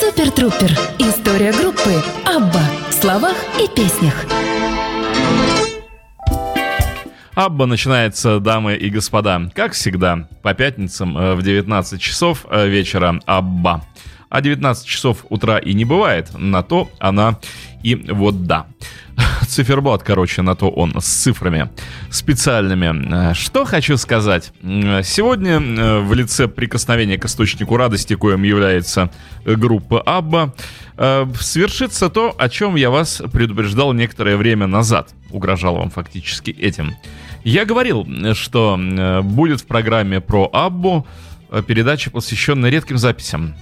Супер Трупер. История группы Абба в словах и песнях. Абба начинается, дамы и господа, как всегда, по пятницам э, в 19 часов э, вечера Абба. А 19 часов утра и не бывает, на то она и вот да. Циферблат, короче, на то он с цифрами специальными. Э, что хочу сказать. Сегодня в лице прикосновения к источнику радости, коим является группа Абба, свершится то, о чем я вас предупреждал некоторое время назад. Угрожал вам фактически этим. Я говорил, что э, будет в программе про Аббу э, передача, посвященная редким записям.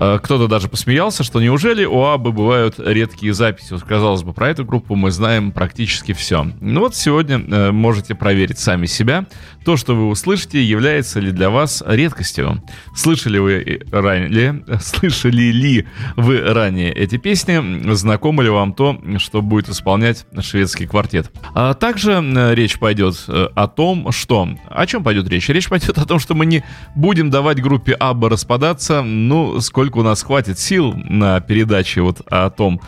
Э, Э, кто-то даже посмеялся, что неужели у Абы бывают редкие записи? Вот, казалось бы, про эту группу мы знаем практически все. Ну вот сегодня э, можете проверить сами себя. То, что вы услышите, является ли для вас редкостью. Слышали вы ранее, слышали ли вы ранее эти песни? Знакомо ли вам то, что будет исполнять шведский квартет? А также э, речь пойдет э, о том, что... О чем пойдет речь? Речь пойдет о том, что мы не будем давать группе Абба распадаться, ну, сколько сколько у нас хватит сил на передаче вот о том,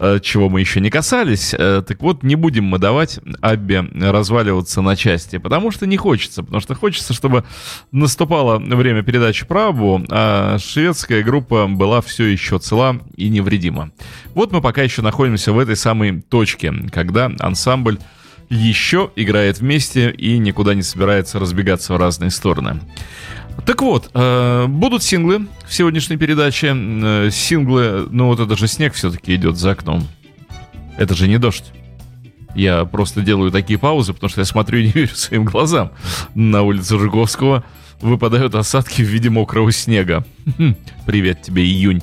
э, чего мы еще не касались, э, так вот, не будем мы давать Аббе разваливаться на части, потому что не хочется, потому что хочется, чтобы наступало время передачи про Аббу, а шведская группа была все еще цела и невредима. Вот мы пока еще находимся в этой самой точке, когда ансамбль еще играет вместе и никуда не собирается разбегаться в разные стороны. Так вот, э, будут синглы в сегодняшней передаче. Э, синглы, ну вот это же снег все-таки идет за окном. Это же не дождь. Я просто делаю такие паузы, потому что я смотрю и не верю своим глазам. На улице Жуковского выпадают осадки в виде мокрого снега. Хм, привет тебе, июнь.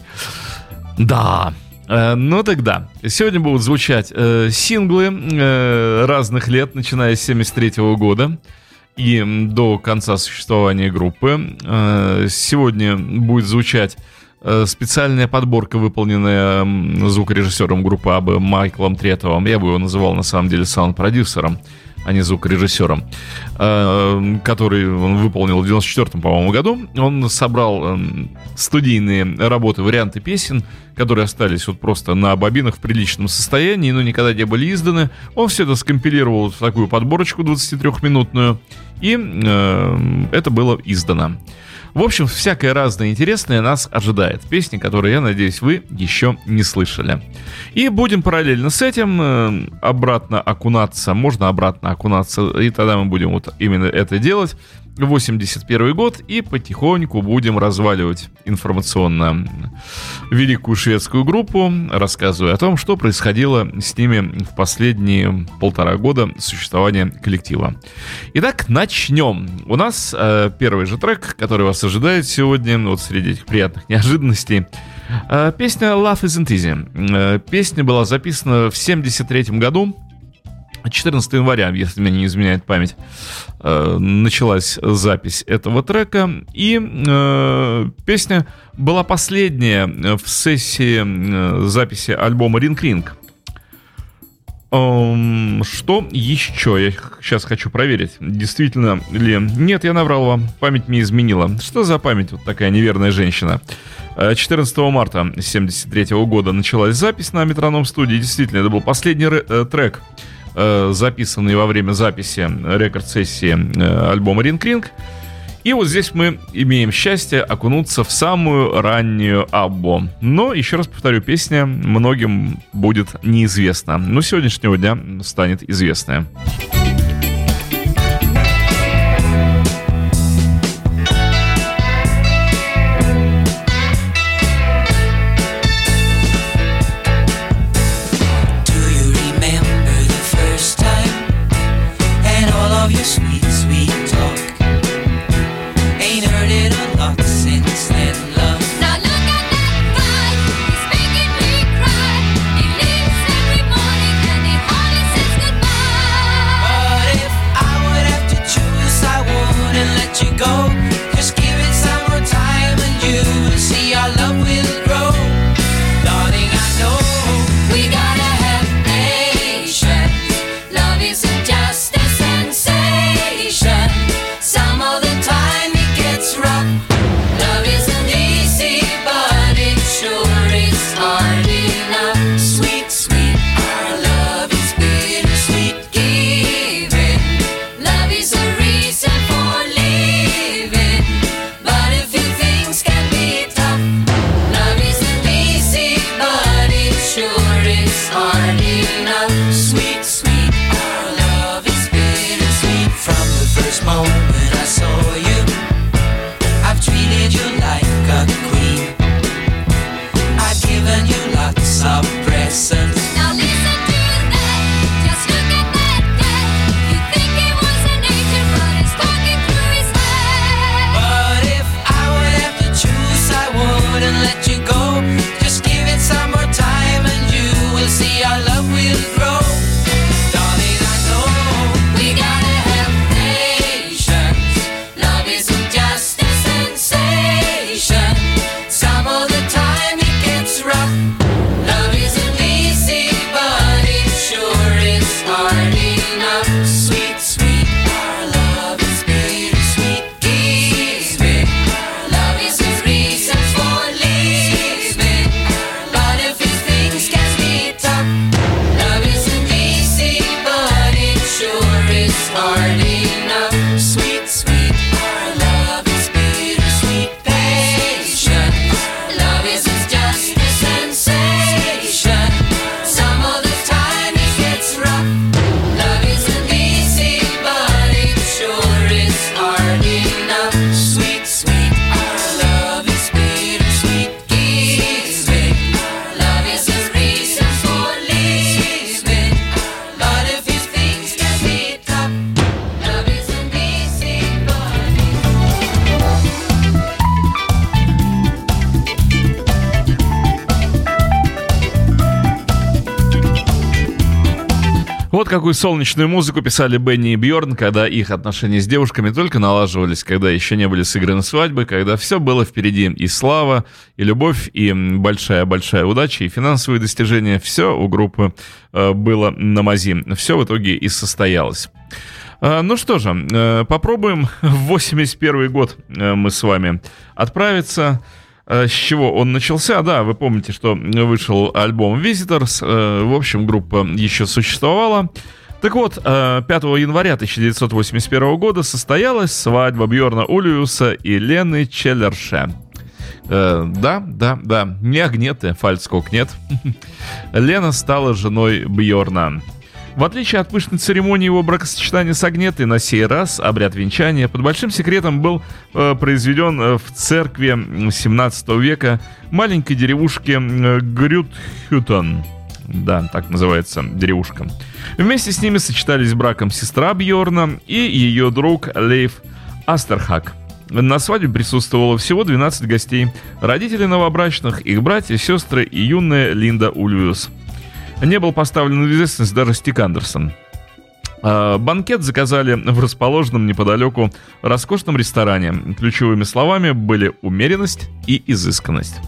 Да, э, ну тогда, сегодня будут звучать синглы разных лет, начиная с 73 -го года и до конца существования группы. Э, сегодня будет звучать э, специальная подборка, выполненная звукорежиссером группы АБ Майклом Третовым. Я бы его называл на самом деле саунд-продюсером а не звукорежиссером, э, который он выполнил в 94 по-моему, году. Он собрал студийные работы, варианты песен, которые остались вот просто на бобинах в приличном состоянии, но никогда не были изданы. Он все это скомпилировал в такую подборочку 23-минутную, и э, это было издано. В общем, всякое разное интересное нас ожидает. Песни, которые, я надеюсь, вы еще не слышали. И будем параллельно с этим э, обратно окунаться, можно обратно окунаться, и тогда мы будем вот именно это делать 81 год и потихоньку будем разваливать информационно великую шведскую группу, рассказывая о том, что происходило с ними в последние полтора года существования коллектива. Итак, начнем. У нас э, первый же трек, который вас ожидает сегодня, вот среди этих приятных неожиданностей. Э, песня Love Isn't Easy. Э, песня была записана в 73 году 14 января, если меня не изменяет память, э, началась запись этого трека. И э, песня была последняя в сессии э, записи альбома Ring Ring. Эм, что еще? Я сейчас хочу проверить, действительно ли... Нет, я наврал вам, память мне изменила. Что за память вот такая неверная женщина? 14 марта 1973 года началась запись на метроном студии. Действительно, это был последний трек Э, записанный во время записи рекорд-сессии э, альбома Ring Ring. И вот здесь мы имеем счастье окунуться в самую раннюю Аббу. Но, еще раз повторю, песня многим будет неизвестна. Но сегодняшнего дня станет известная. Какую солнечную музыку писали Бенни и Бьорн, когда их отношения с девушками только налаживались, когда еще не были сыграны свадьбы, когда все было впереди. И слава, и любовь, и большая-большая удача, и финансовые достижения. Все у группы э, было на мази. Все в итоге и состоялось. Э, ну что же, э, попробуем в 81 год мы с вами отправиться. Э, с чего он начался? Да, вы помните, что вышел альбом Visitors. Э, в общем, группа еще существовала. Так вот, 5 э, января 1981 года состоялась свадьба Бьорна Улиуса и Лены Челлерше. Да, да, да, не Агнеты, фальцкок нет. Лена стала женой Бьорна. В отличие от пышной церемонии его бракосочетания с Агнетой, на сей раз обряд венчания под большим секретом был э, произведен э, в церкви 17 века маленькой деревушки э, Грютхютон. Да, так называется деревушка. Вместе с ними сочетались браком сестра Бьорна и ее друг Лейф Астерхак. На свадьбе присутствовало всего 12 гостей. Родители новобрачных, их братья, сестры и юная Линда Ульвиус – не был поставлен в известность даже Стик Андерсон. А, банкет заказали в расположенном неподалеку роскошном ресторане. Ключевыми словами были умеренность и изысканность.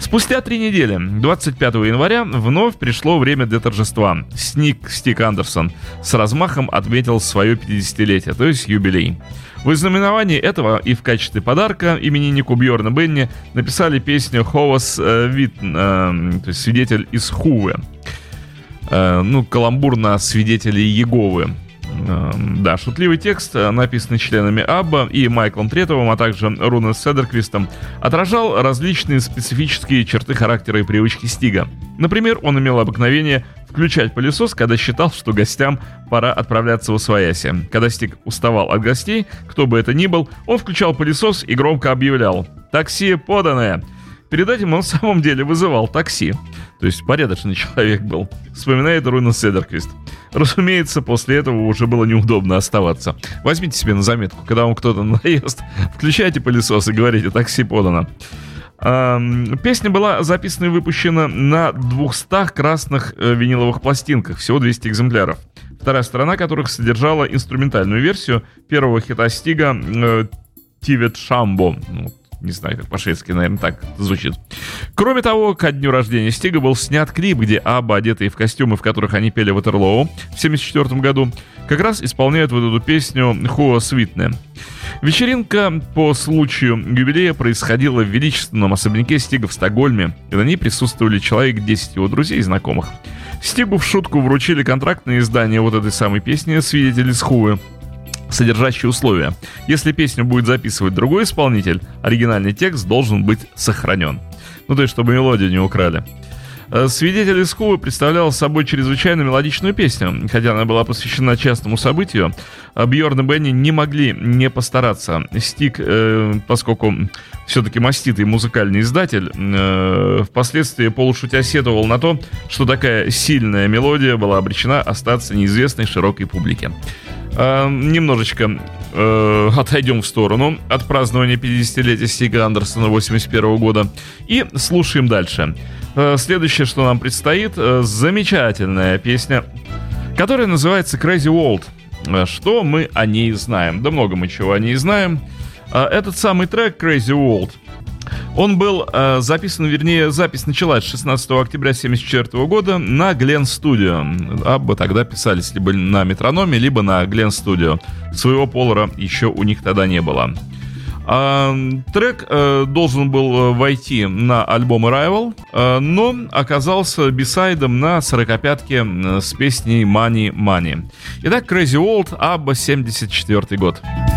Спустя три недели, 25 января, вновь пришло время для торжества. Сник Стик Андерсон с размахом отметил свое 50-летие, то есть юбилей. В знаменовании этого и в качестве подарка имениннику Бьорна Бенни написали песню «Ховас э, Вит», э, то есть «Свидетель из Хувы». Э, ну, каламбур на свидетелей Еговы. Эм, да, шутливый текст, э, написанный членами Абба и Майклом Третовым, а также Руна Седерквистом, отражал различные специфические черты характера и привычки Стига. Например, он имел обыкновение включать пылесос, когда считал, что гостям пора отправляться в Освояси. Когда Стиг уставал от гостей, кто бы это ни был, он включал пылесос и громко объявлял «Такси поданное!» Перед этим он в самом деле вызывал такси. То есть порядочный человек был. Вспоминает Руна Седерквист. Разумеется, после этого уже было неудобно оставаться. Возьмите себе на заметку, когда вам кто-то наест, включайте пылесос и говорите «такси подано». Песня была записана и выпущена на 200 красных э, виниловых пластинках, всего 200 экземпляров. Вторая сторона которых содержала инструментальную версию первого хита Стига э, «Тивет Шамбо». Не знаю, как по-шведски, наверное, так звучит. Кроме того, ко дню рождения Стига был снят клип, где Аба, одетые в костюмы, в которых они пели Ватерлоу в 1974 году, как раз исполняют вот эту песню «Хуа Свитне». Вечеринка по случаю юбилея происходила в величественном особняке Стига в Стокгольме, и на ней присутствовали человек 10 его друзей и знакомых. Стигу в шутку вручили контракт на издание вот этой самой песни «Свидетели с Хуы», содержащие условия. Если песню будет записывать другой исполнитель, оригинальный текст должен быть сохранен. Ну, то есть, чтобы мелодию не украли. Э, Свидетель из Хувы представляла собой чрезвычайно мелодичную песню, хотя она была посвящена частному событию. Бьорн и Бенни не могли не постараться. Стик, э, поскольку все-таки маститый музыкальный издатель, э, впоследствии полушутя сетовал на то, что такая сильная мелодия была обречена остаться неизвестной широкой публике. Э, немножечко э, отойдем в сторону от празднования 50-летия Стига Андерсона 81 года и слушаем дальше. Э, следующее, что нам предстоит, э, замечательная песня, которая называется Crazy World. Э, что мы о ней знаем? Да много мы чего о ней знаем. Э, этот самый трек Crazy World – он был э, записан, вернее, запись началась 16 октября 1974 года на Glen Studio. Абба тогда писались либо на метрономе, либо на Glen Studio. Своего полора еще у них тогда не было. А, трек э, должен был э, войти на альбом Arrival, э, но оказался бисайдом на 45-ке э, с песней Money Money. Итак, Crazy World, Абба, 74 год. crazy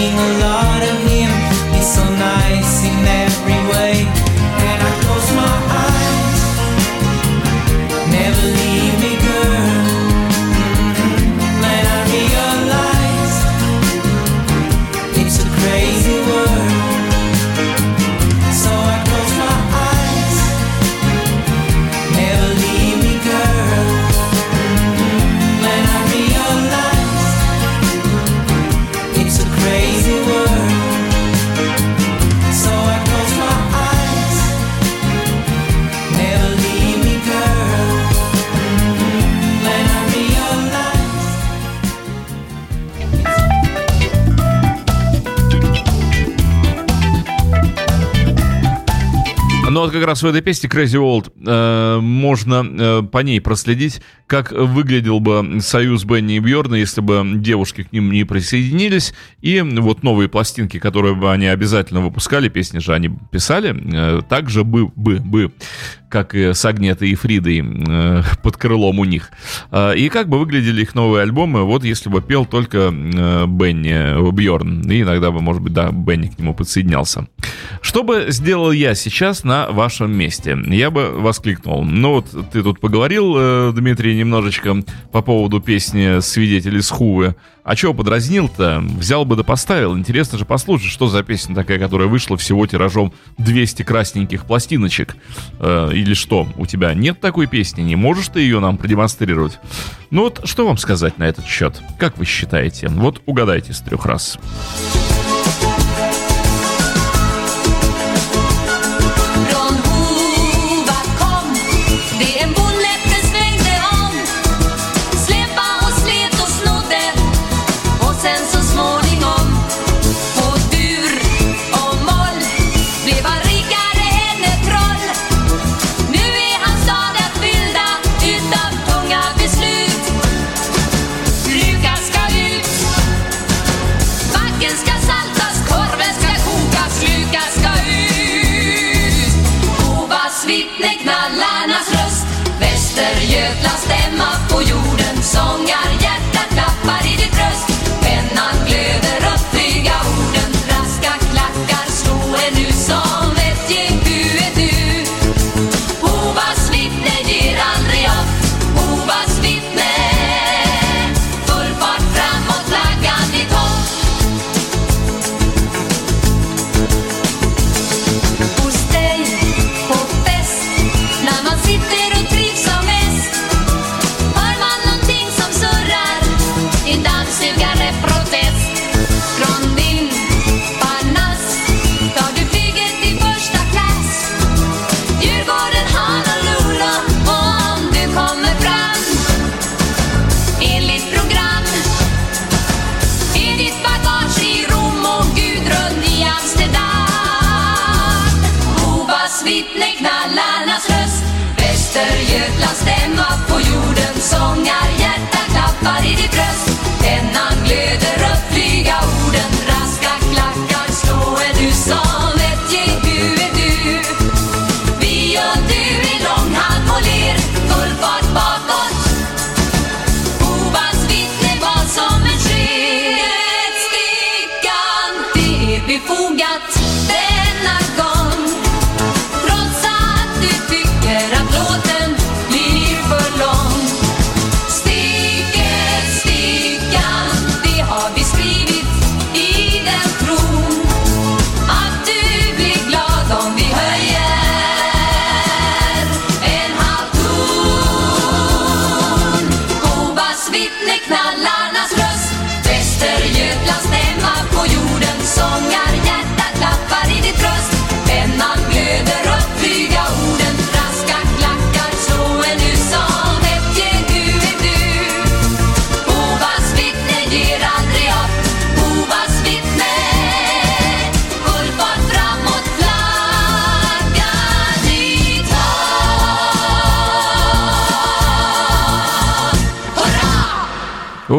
You. Как раз в этой песне Crazy World э, можно э, по ней проследить, как выглядел бы союз Бенни и Бьорна, если бы девушки к ним не присоединились. И вот новые пластинки, которые бы они обязательно выпускали, песни же они писали, э, также бы, бы, бы как и с Агнетой и Фридой э, под крылом у них. Э, и как бы выглядели их новые альбомы, вот если бы пел только э, Бенни Бьорн, и иногда бы, может быть, да, Бенни к нему подсоединялся. Что бы сделал я сейчас на вашем месте? Я бы воскликнул. Ну вот ты тут поговорил, э, Дмитрий, немножечко по поводу песни «Свидетели с Хувы». А чего подразнил-то? Взял бы да поставил. Интересно же послушать, что за песня такая, которая вышла всего тиражом 200 красненьких пластиночек. Э, или что, у тебя нет такой песни? Не можешь ты ее нам продемонстрировать? Ну вот, что вам сказать на этот счет? Как вы считаете? Вот угадайте с трех раз.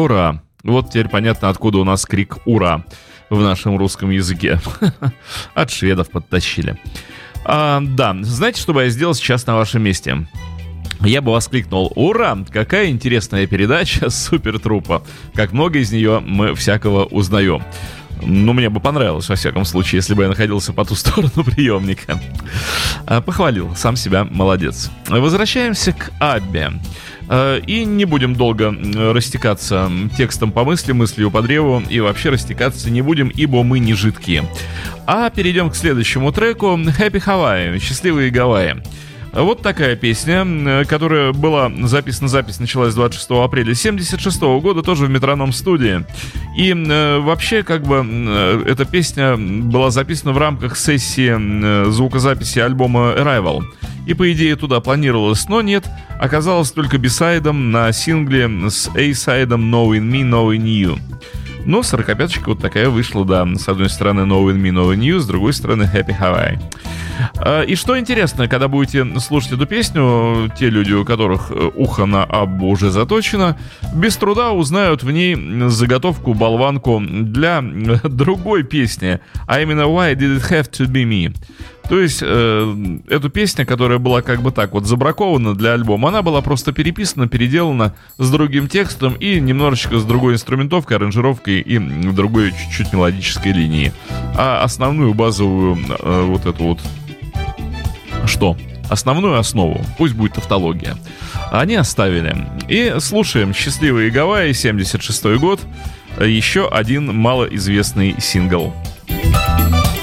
Ура! Вот теперь понятно, откуда у нас крик «Ура!» в нашем русском языке. От шведов подтащили. А, да, знаете, что бы я сделал сейчас на вашем месте? Я бы воскликнул «Ура! Какая интересная передача Супер Трупа! Как много из нее мы всякого узнаем!» Ну, мне бы понравилось, во всяком случае, если бы я находился по ту сторону приемника. А, похвалил, сам себя молодец. Возвращаемся к Аббе. Э, и не будем долго растекаться текстом по мысли, мыслью по древу, и вообще растекаться не будем, ибо мы не жидкие. А перейдем к следующему треку «Happy Hawaii», «Счастливые Гавайи». Вот такая песня, которая была записана, запись началась 26 апреля 76 года, тоже в метроном студии. И э, вообще, как бы, э, эта песня была записана в рамках сессии э, звукозаписи альбома Arrival. И, по идее, туда планировалось, но нет, оказалось только бисайдом на сингле с A-сайдом Knowing Me, Knowing You. Но 45-очка вот такая вышла, да. С одной стороны Knowing Me, Knowing You, с другой стороны Happy Hawaii. А, и что интересно, когда будете слушать эту песню, те люди, у которых э, ухо на Аббу уже заточено, без труда узнают в ней заготовку, болванку для другой песни, а именно «Why did it have to be me?». То есть э, эту песню, которая была как бы так вот забракована для альбома, она была просто переписана, переделана с другим текстом и немножечко с другой инструментовкой, аранжировкой и другой чуть-чуть мелодической линии. А основную базовую э, вот эту вот что? Основную основу, пусть будет тавтология, они оставили. И слушаем «Счастливые Гавайи», 76 год, еще один малоизвестный сингл. Hey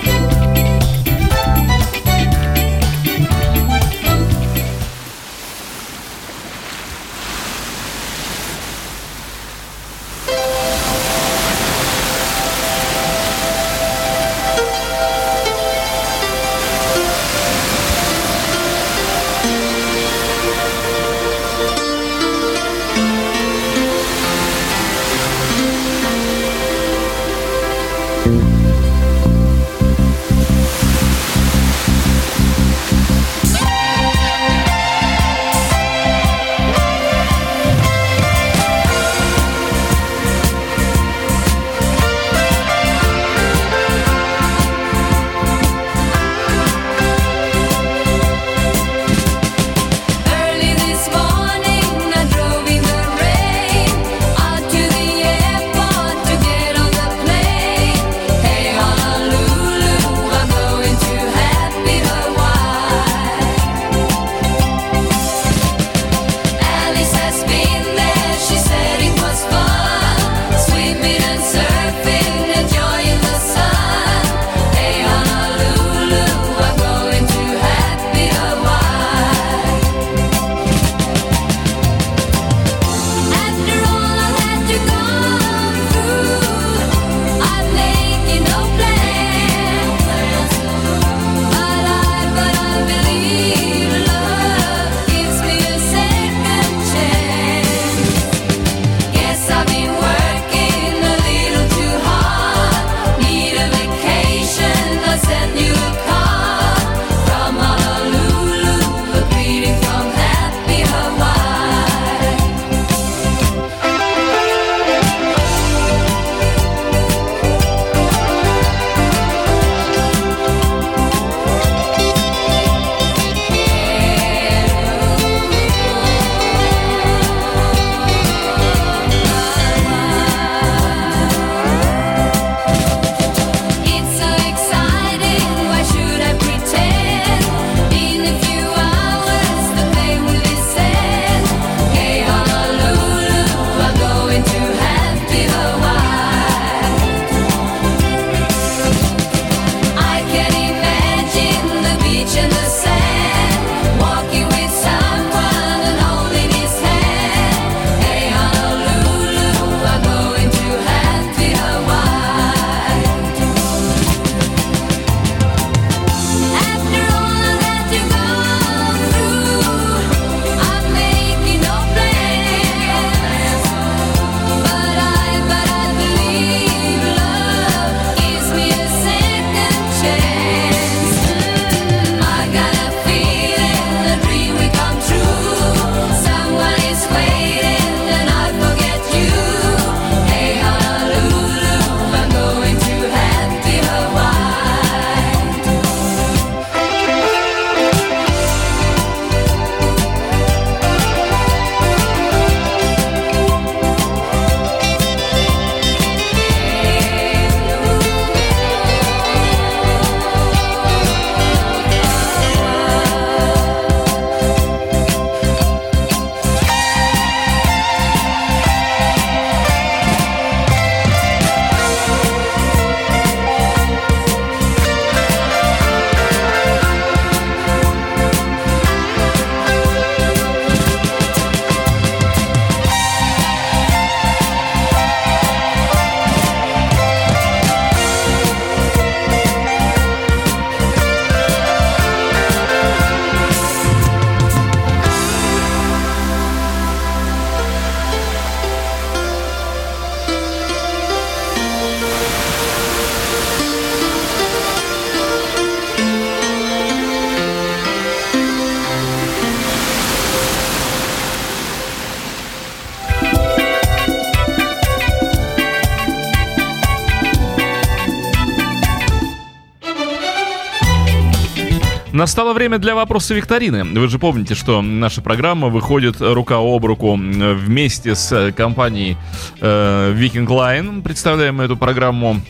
Настало время для вопроса викторины. Вы же помните, что наша программа выходит рука об руку вместе с компанией э, Viking Line. Представляем эту программу.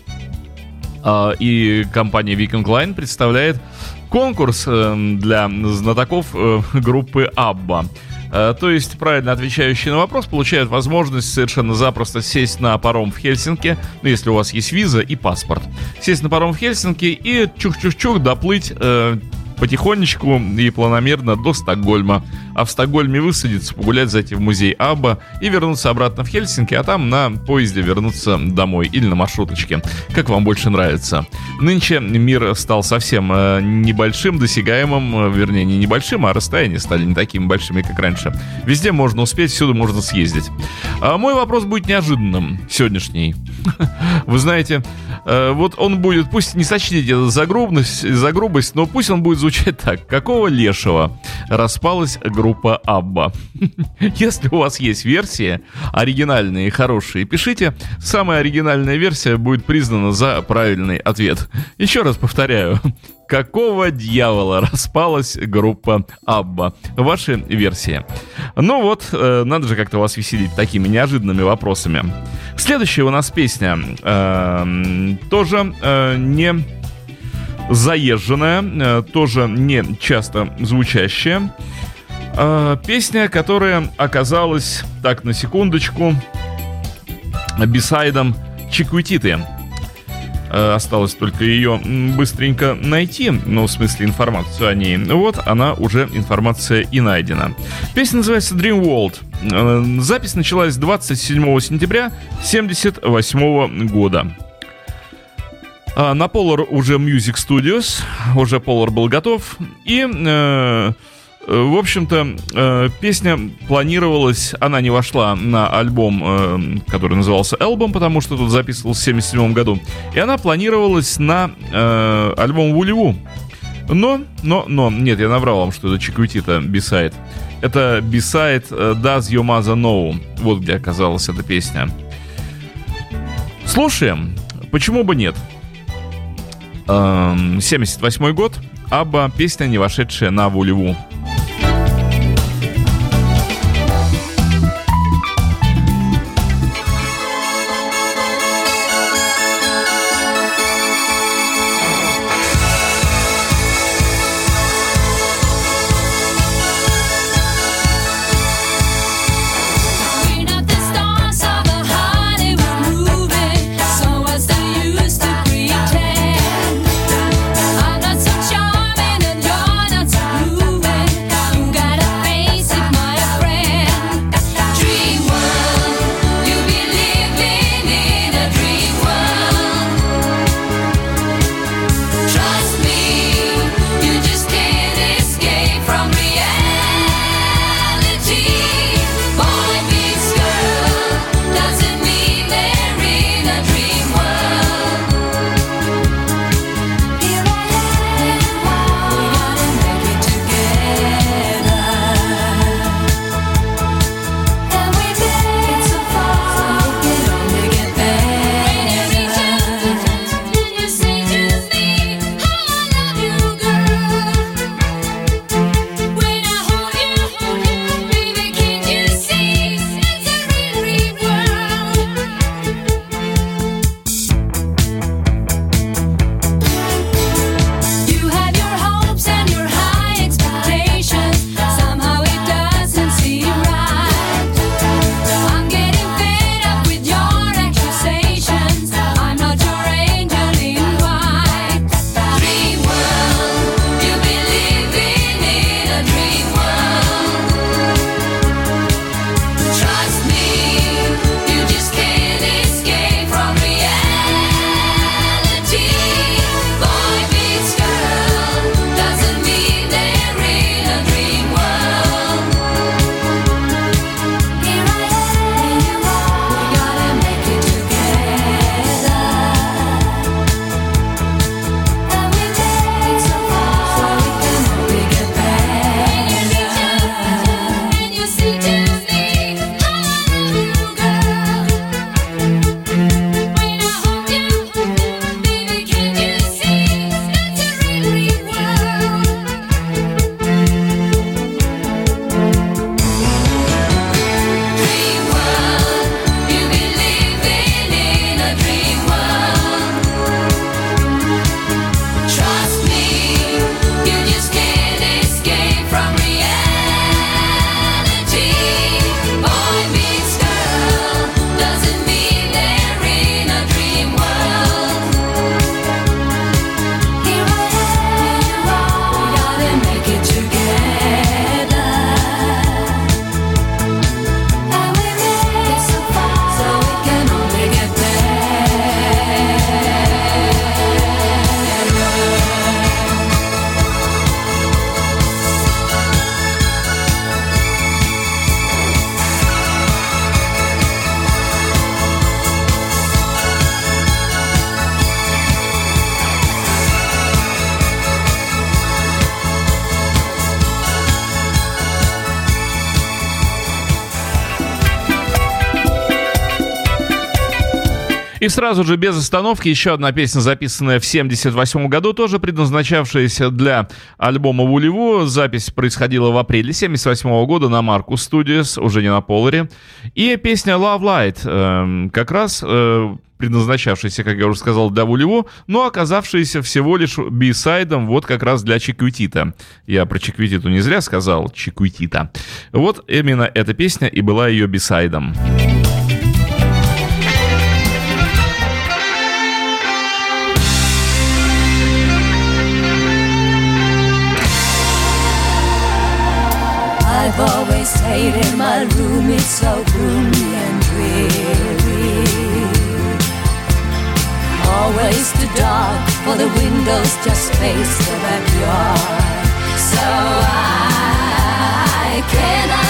Э, и компания Viking Line представляет конкурс э, для знатоков э, группы. Э, то есть правильно отвечающие на вопрос получают возможность совершенно запросто сесть на паром в Хельсинки, ну если у вас есть виза и паспорт, сесть на паром в Хельсинки и чух-чух-чух доплыть э, потихонечку и планомерно до Стокгольма. А в Стокгольме высадиться, погулять, зайти в музей Абба и вернуться обратно в Хельсинки, а там на поезде вернуться домой или на маршруточке. Как вам больше нравится. Нынче мир стал совсем э, небольшим, досягаемым, э, вернее, не небольшим, а расстояния стали не такими большими, как раньше. Везде можно успеть, всюду можно съездить. А мой вопрос будет неожиданным, сегодняшний. Вы знаете, э, вот он будет, пусть не сочтите это за грубость, за грубость, но пусть он будет звучать так. Какого лешего распалась группа Абба? Если у вас есть версии оригинальные и хорошие, пишите. Самая оригинальная версия будет признана за правильный ответ. Еще раз повторяю. Какого дьявола распалась группа Абба? Ваши версии. Ну вот, э, надо же как-то вас веселить такими неожиданными вопросами. Следующая у нас песня э, тоже э, не заезженная, э, тоже не часто звучащая. Э, песня, которая оказалась, так, на секундочку, бисайдом Чиквититы. Э, осталось только ее быстренько найти, ну, в смысле информацию о ней. Вот, она уже информация и найдена. Песня называется Dream World. Запись началась 27 сентября 1978 года. А, на Polar уже Music Studios, уже Polar был готов. И, э, в общем-то, э, песня планировалась, она не вошла на альбом, э, который назывался Album, потому что тут записывался в 1977 году. И она планировалась на э, альбом Вулеву. Но, но, но, нет, я наврал вам, что это Чиквитита бисайд. Это бисайд э, Does Your Mother Know? Вот где оказалась эта песня. Слушаем. Почему бы нет? 78 эм, год. Абба, песня, не вошедшая на Вулеву. Сразу же без остановки еще одна песня, записанная в 78 году, тоже предназначавшаяся для альбома Вулеву. Запись происходила в апреле 78 года на Маркус Studios, уже не на Поларе. И песня Love Light, э, как раз э, предназначавшаяся, как я уже сказал, для Вулеву, но оказавшаяся всего лишь бисайдом вот как раз для Чиквитита. Я про Чиквититу не зря сказал, Чиквитита. Вот именно эта песня и была ее бисайдом. I've always hated my room, it's so gloomy and dreary. Always too dark for the windows just face the backyard. So I can't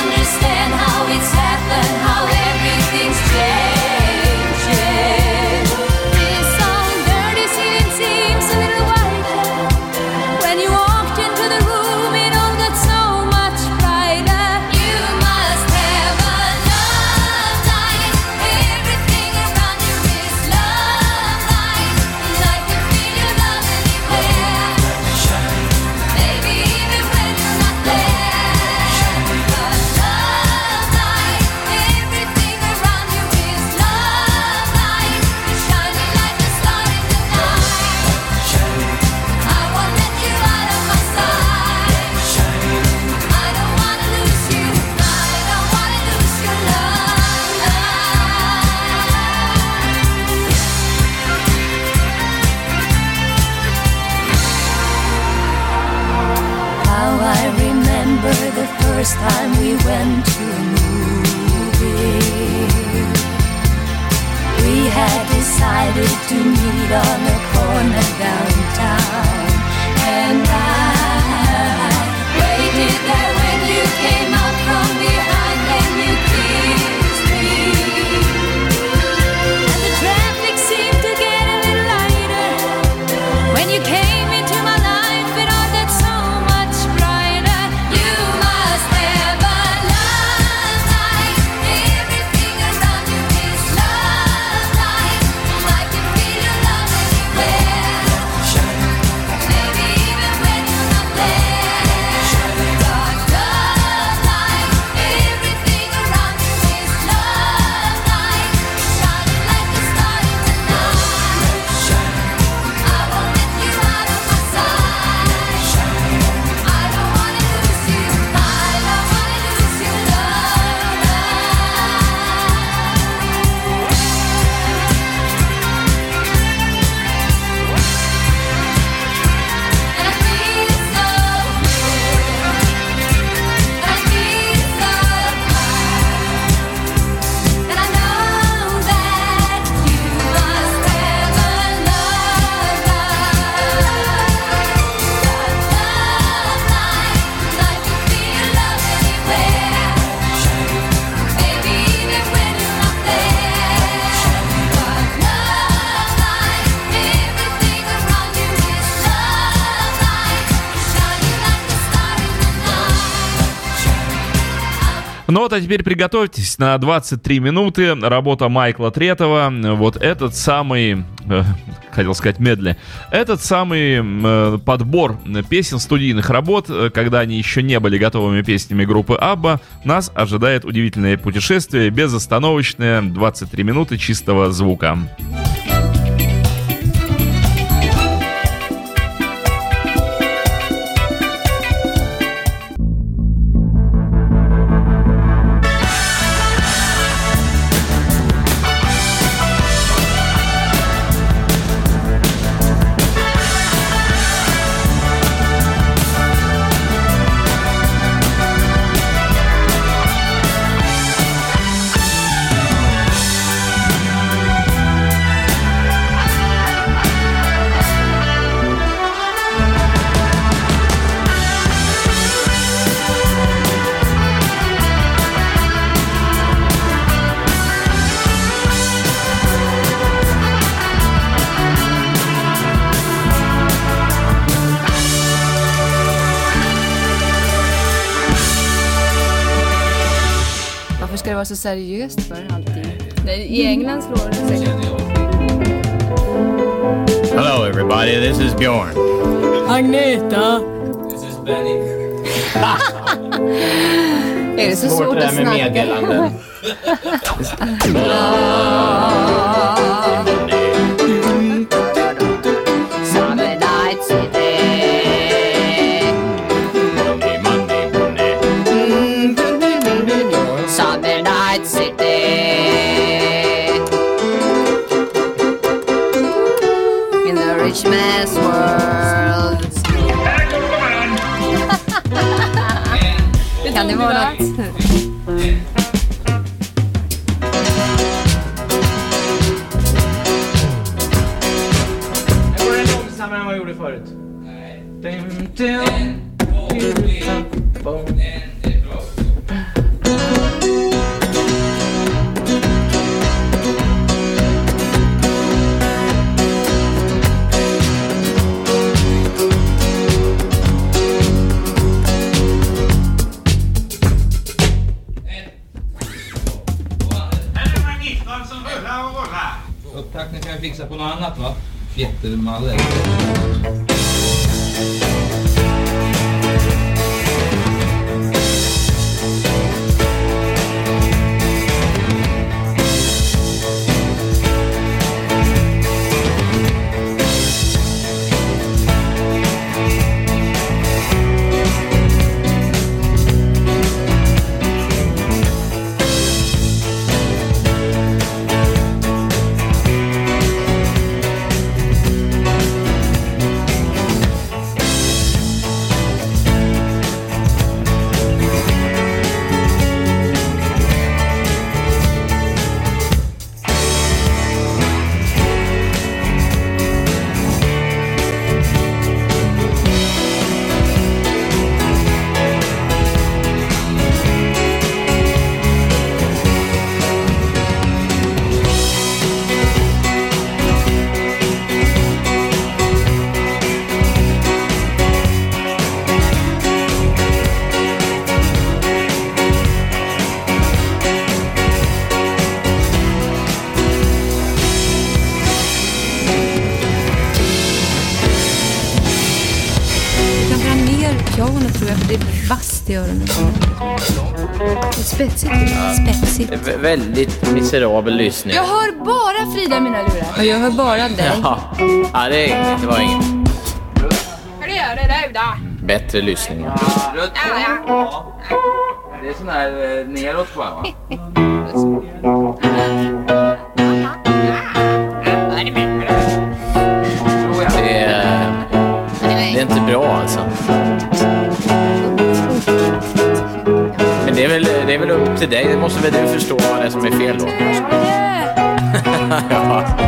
вот, а теперь приготовьтесь на 23 минуты. Работа Майкла Третова. Вот этот самый, э, хотел сказать медли, этот самый э, подбор песен студийных работ, э, когда они еще не были готовыми песнями группы Абба, нас ожидает удивительное путешествие, безостановочное, 23 минуты чистого звука. Varför vara så seriöst för alltid. I England slår det sig. Hello everybody, this is Bjorn. Agneta. This is Benny. är det så svårt, svårt att snacka? Det är Svårt det här med meddelanden. Väldigt miserabel lyssning. Jag hör bara Frida i mina lurar. Och jag hör bara dig. Ja, ja det, det var inget. Hur gör det du då? Bättre lyssning. Rött ja. Det är sån här eh, neråt bara va? Måste väl du förstå vad det är som är fel då. ja.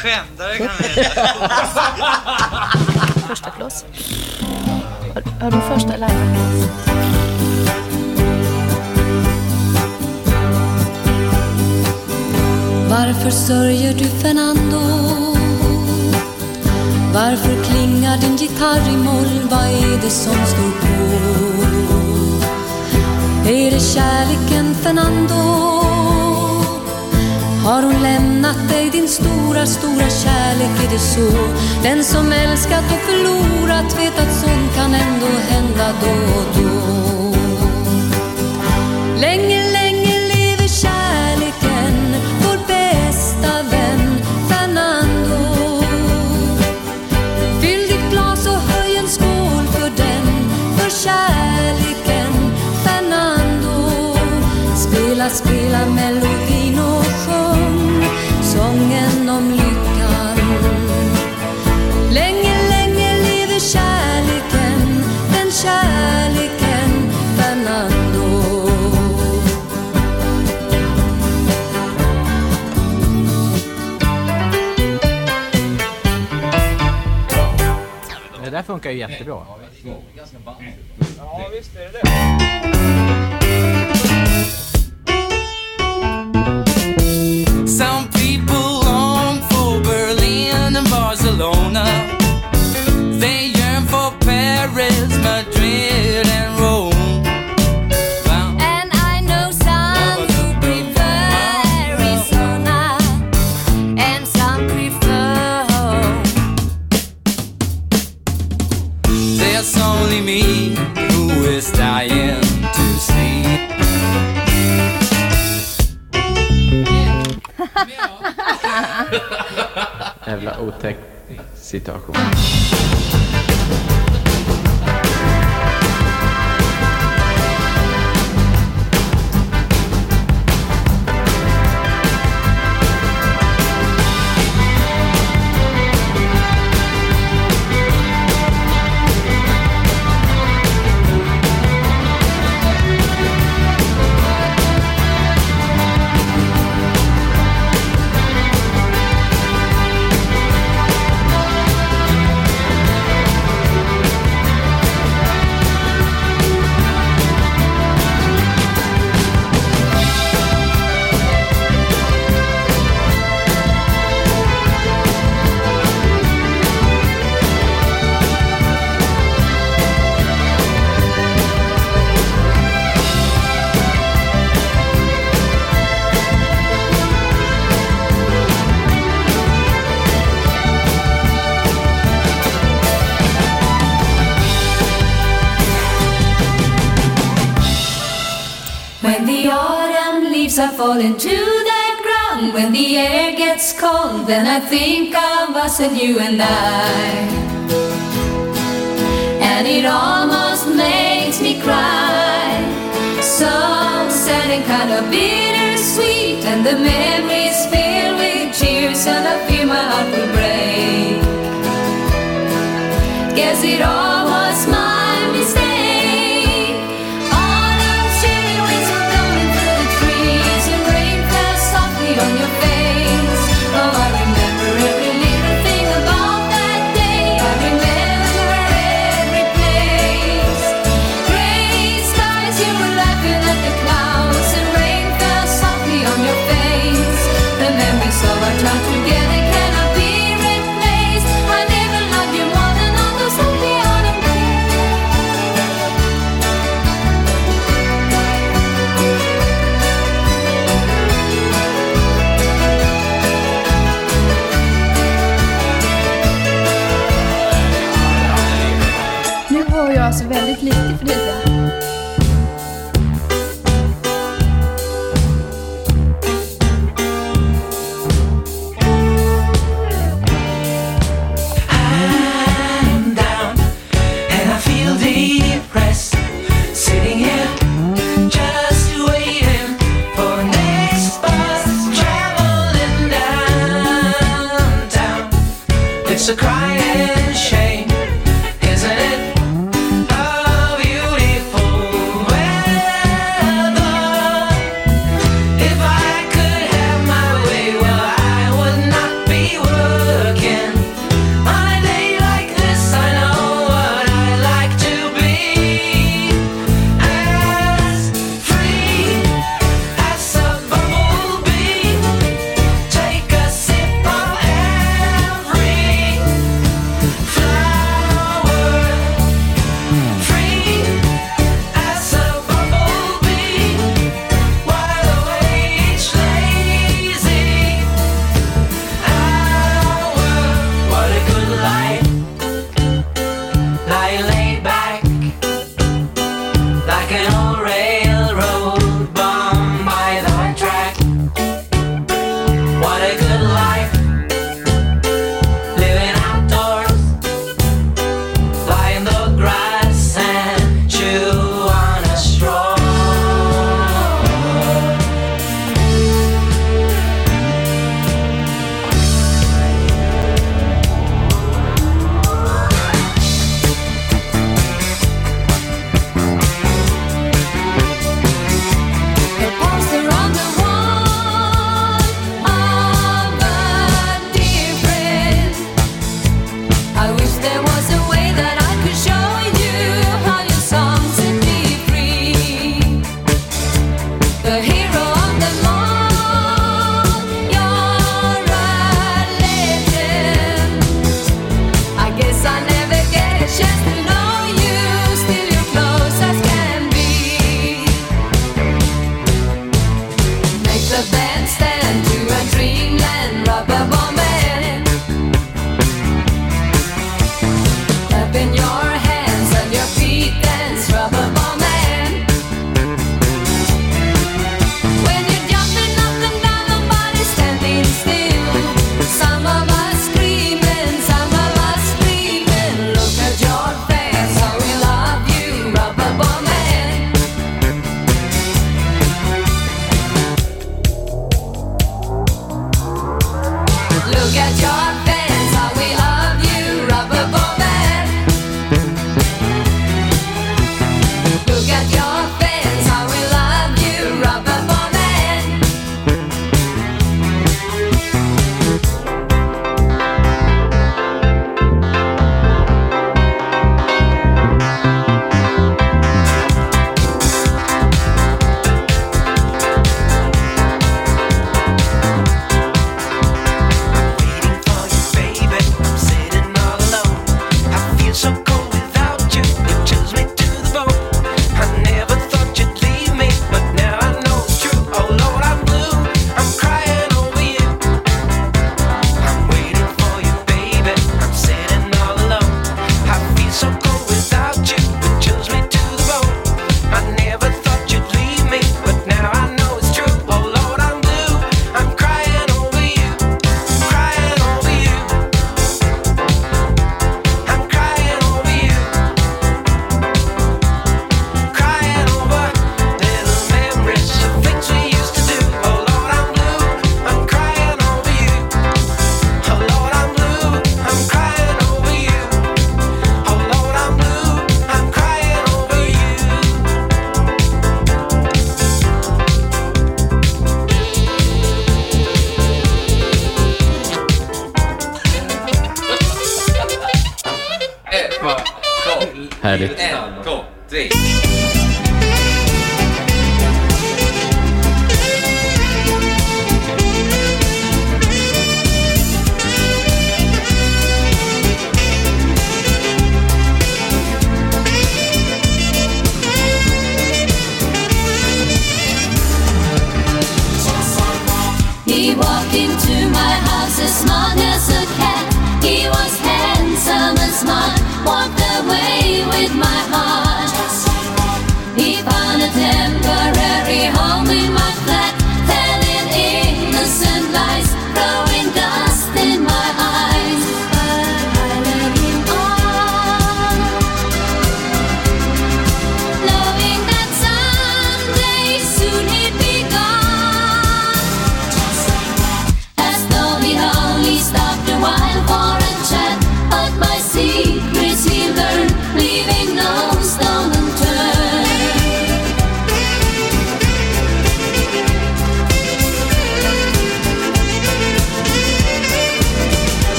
FM. så. Den som älskat och förlorat vet att sånt kan ändå hända då och då. Länge, länge lever kärleken, vår bästa vän Fernando. Fyll ditt glas och höj en skål för den, för kärleken Fernando. Spela, spela med där funkar ju jättebra. Ja, visst är det det. Some people long for Berlin and Barcelona. They yearn for Paris, Madrid, and Jävla otäck situation. Autumn into the ground, when the air gets cold, then I think of us and you and I. And it almost makes me cry. So sad and kind of bittersweet, and the memories filled with tears, and I fear my heart will break. Guess it all a crime.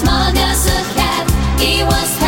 smug as a cat. He was